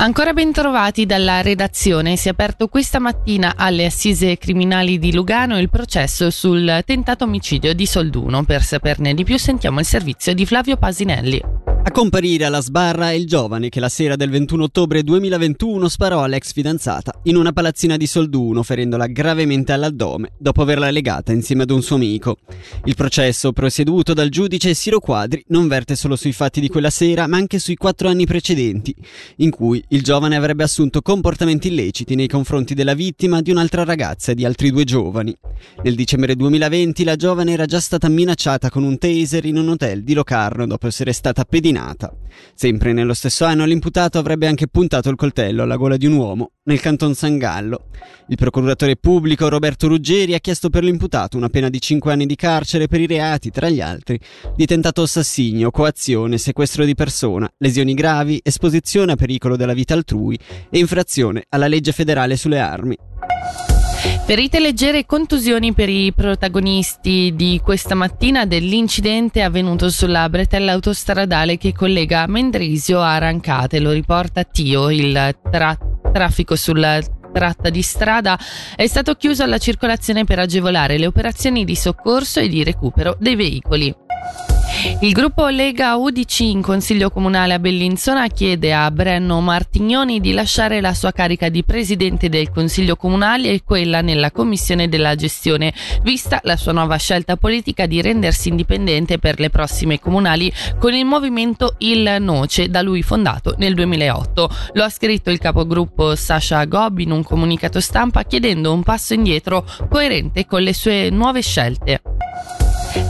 Ancora ben trovati dalla redazione. Si è aperto questa mattina alle assise criminali di Lugano il processo sul tentato omicidio di Solduno. Per saperne di più sentiamo il servizio di Flavio Pasinelli. A comparire alla sbarra è il giovane che la sera del 21 ottobre 2021 sparò all'ex fidanzata in una palazzina di Solduno, ferendola gravemente all'addome dopo averla legata insieme ad un suo amico. Il processo, prosieduto dal giudice Siro Quadri, non verte solo sui fatti di quella sera, ma anche sui quattro anni precedenti, in cui il giovane avrebbe assunto comportamenti illeciti nei confronti della vittima, di un'altra ragazza e di altri due giovani. Nel dicembre 2020 la giovane era già stata minacciata con un taser in un hotel di Locarno dopo essere stata pedinata assassinata. Sempre nello stesso anno l'imputato avrebbe anche puntato il coltello alla gola di un uomo nel canton San Gallo. Il procuratore pubblico Roberto Ruggeri ha chiesto per l'imputato una pena di 5 anni di carcere per i reati, tra gli altri, di tentato assassinio, coazione, sequestro di persona, lesioni gravi, esposizione a pericolo della vita altrui e infrazione alla legge federale sulle armi. Ferite leggere e contusioni per i protagonisti di questa mattina dell'incidente avvenuto sulla bretella autostradale che collega Mendrisio a Rancate. Lo riporta Tio, il tra- traffico sulla tratta di strada è stato chiuso alla circolazione per agevolare le operazioni di soccorso e di recupero dei veicoli. Il gruppo Lega UDC in Consiglio Comunale a Bellinzona chiede a Brenno Martignoni di lasciare la sua carica di Presidente del Consiglio Comunale e quella nella Commissione della Gestione, vista la sua nuova scelta politica di rendersi indipendente per le prossime comunali con il movimento Il Noce, da lui fondato nel 2008. Lo ha scritto il capogruppo Sasha Gob in un comunicato stampa chiedendo un passo indietro coerente con le sue nuove scelte.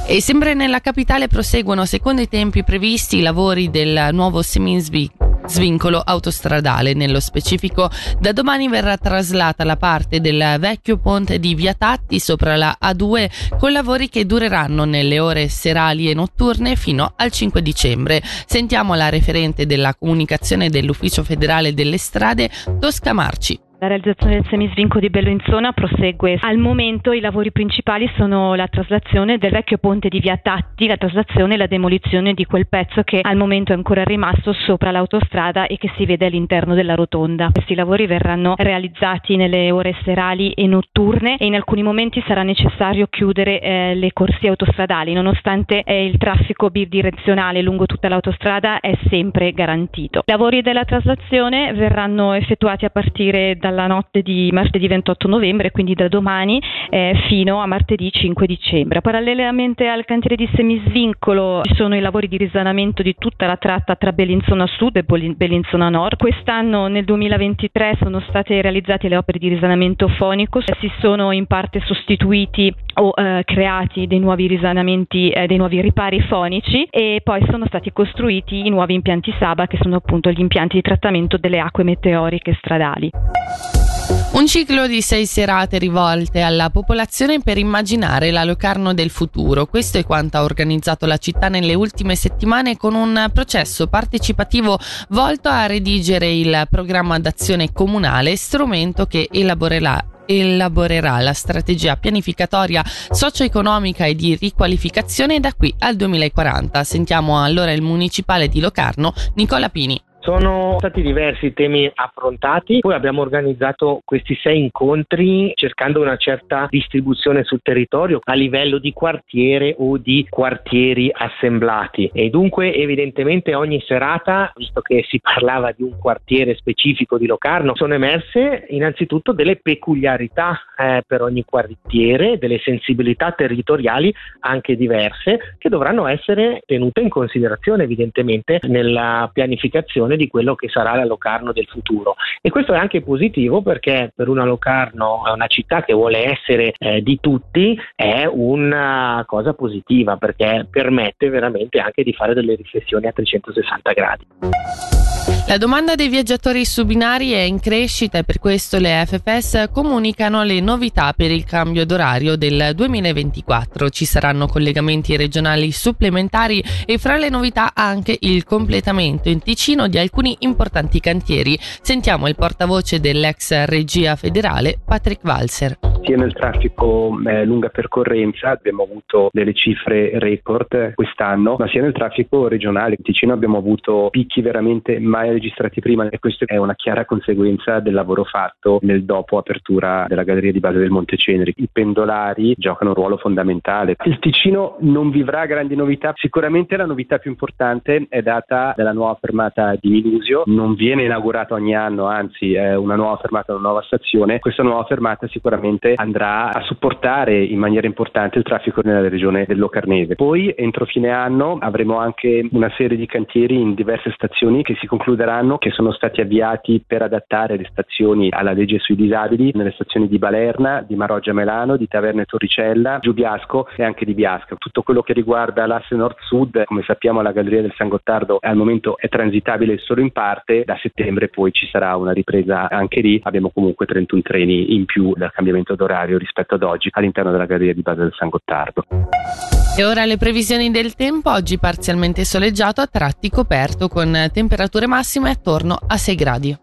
E sempre nella capitale proseguono secondo i tempi previsti i lavori del nuovo svincolo autostradale. Nello specifico, da domani verrà traslata la parte del vecchio ponte di Via Tatti sopra la A2 con lavori che dureranno nelle ore serali e notturne fino al 5 dicembre. Sentiamo la referente della comunicazione dell'Ufficio federale delle strade, Tosca Marci. La realizzazione del semisvinco di Bello prosegue. Al momento i lavori principali sono la traslazione del vecchio ponte di Via Tatti, la traslazione e la demolizione di quel pezzo che al momento è ancora rimasto sopra l'autostrada e che si vede all'interno della rotonda. Questi lavori verranno realizzati nelle ore serali e notturne e in alcuni momenti sarà necessario chiudere eh, le corsie autostradali, nonostante eh, il traffico bidirezionale lungo tutta l'autostrada è sempre garantito. I lavori della traslazione verranno effettuati a partire da dalla notte di martedì 28 novembre, quindi da domani eh, fino a martedì 5 dicembre. Parallelamente al cantiere di semisvincolo ci sono i lavori di risanamento di tutta la tratta tra Bellinzona Sud e Bellinzona Nord. Quest'anno nel 2023 sono state realizzate le opere di risanamento fonico, si sono in parte sostituiti o eh, creati dei nuovi risanamenti, eh, dei nuovi ripari fonici e poi sono stati costruiti i nuovi impianti Saba che sono appunto gli impianti di trattamento delle acque meteoriche stradali. Un ciclo di sei serate rivolte alla popolazione per immaginare la Locarno del futuro. Questo è quanto ha organizzato la città nelle ultime settimane con un processo partecipativo volto a redigere il programma d'azione comunale, strumento che elaborerà elaborerà la strategia pianificatoria socio-economica e di riqualificazione da qui al 2040. Sentiamo allora il municipale di Locarno, Nicola Pini. Sono stati diversi temi affrontati, poi abbiamo organizzato questi sei incontri cercando una certa distribuzione sul territorio a livello di quartiere o di quartieri assemblati. E dunque evidentemente ogni serata, visto che si parlava di un quartiere specifico di Locarno, sono emerse innanzitutto delle peculiarità eh, per ogni quartiere, delle sensibilità territoriali anche diverse che dovranno essere tenute in considerazione evidentemente nella pianificazione di quello che sarà la Locarno del futuro. E questo è anche positivo perché per una Locarno, una città che vuole essere eh, di tutti, è una cosa positiva perché permette veramente anche di fare delle riflessioni a 360 gradi. La domanda dei viaggiatori su binari è in crescita e per questo le FFS comunicano le novità per il cambio d'orario del 2024. Ci saranno collegamenti regionali supplementari e fra le novità anche il completamento in Ticino di alcuni importanti cantieri. Sentiamo il portavoce dell'ex regia federale Patrick Walser. Sia nel traffico eh, lunga percorrenza, abbiamo avuto delle cifre record quest'anno, ma sia nel traffico regionale. In Ticino abbiamo avuto picchi veramente mai registrati prima e questa è una chiara conseguenza del lavoro fatto nel dopo apertura della galleria di base del Monte Ceneri. I pendolari giocano un ruolo fondamentale. Il Ticino non vivrà grandi novità, sicuramente la novità più importante è data dalla nuova fermata di Minusio, non viene inaugurata ogni anno, anzi è una nuova fermata, una nuova stazione. Questa nuova fermata sicuramente andrà a supportare in maniera importante il traffico nella regione del Locarnese. Poi entro fine anno avremo anche una serie di cantieri in diverse stazioni che si concluderanno, che sono stati avviati per adattare le stazioni alla legge sui disabili, nelle stazioni di Balerna, di Maroggia Melano, di Taverne Torricella, Giubiasco e anche di Biasca. Tutto quello che riguarda l'asse nord-sud, come sappiamo la Galleria del San Gottardo al momento è transitabile solo in parte, da settembre poi ci sarà una ripresa anche lì, abbiamo comunque 31 treni in più dal cambiamento d'orario rispetto ad oggi all'interno della Galleria di base del San Gottardo. E ora le previsioni del tempo, oggi parzialmente soleggiato, a tratti coperto con temperature massime attorno a 6 gradi.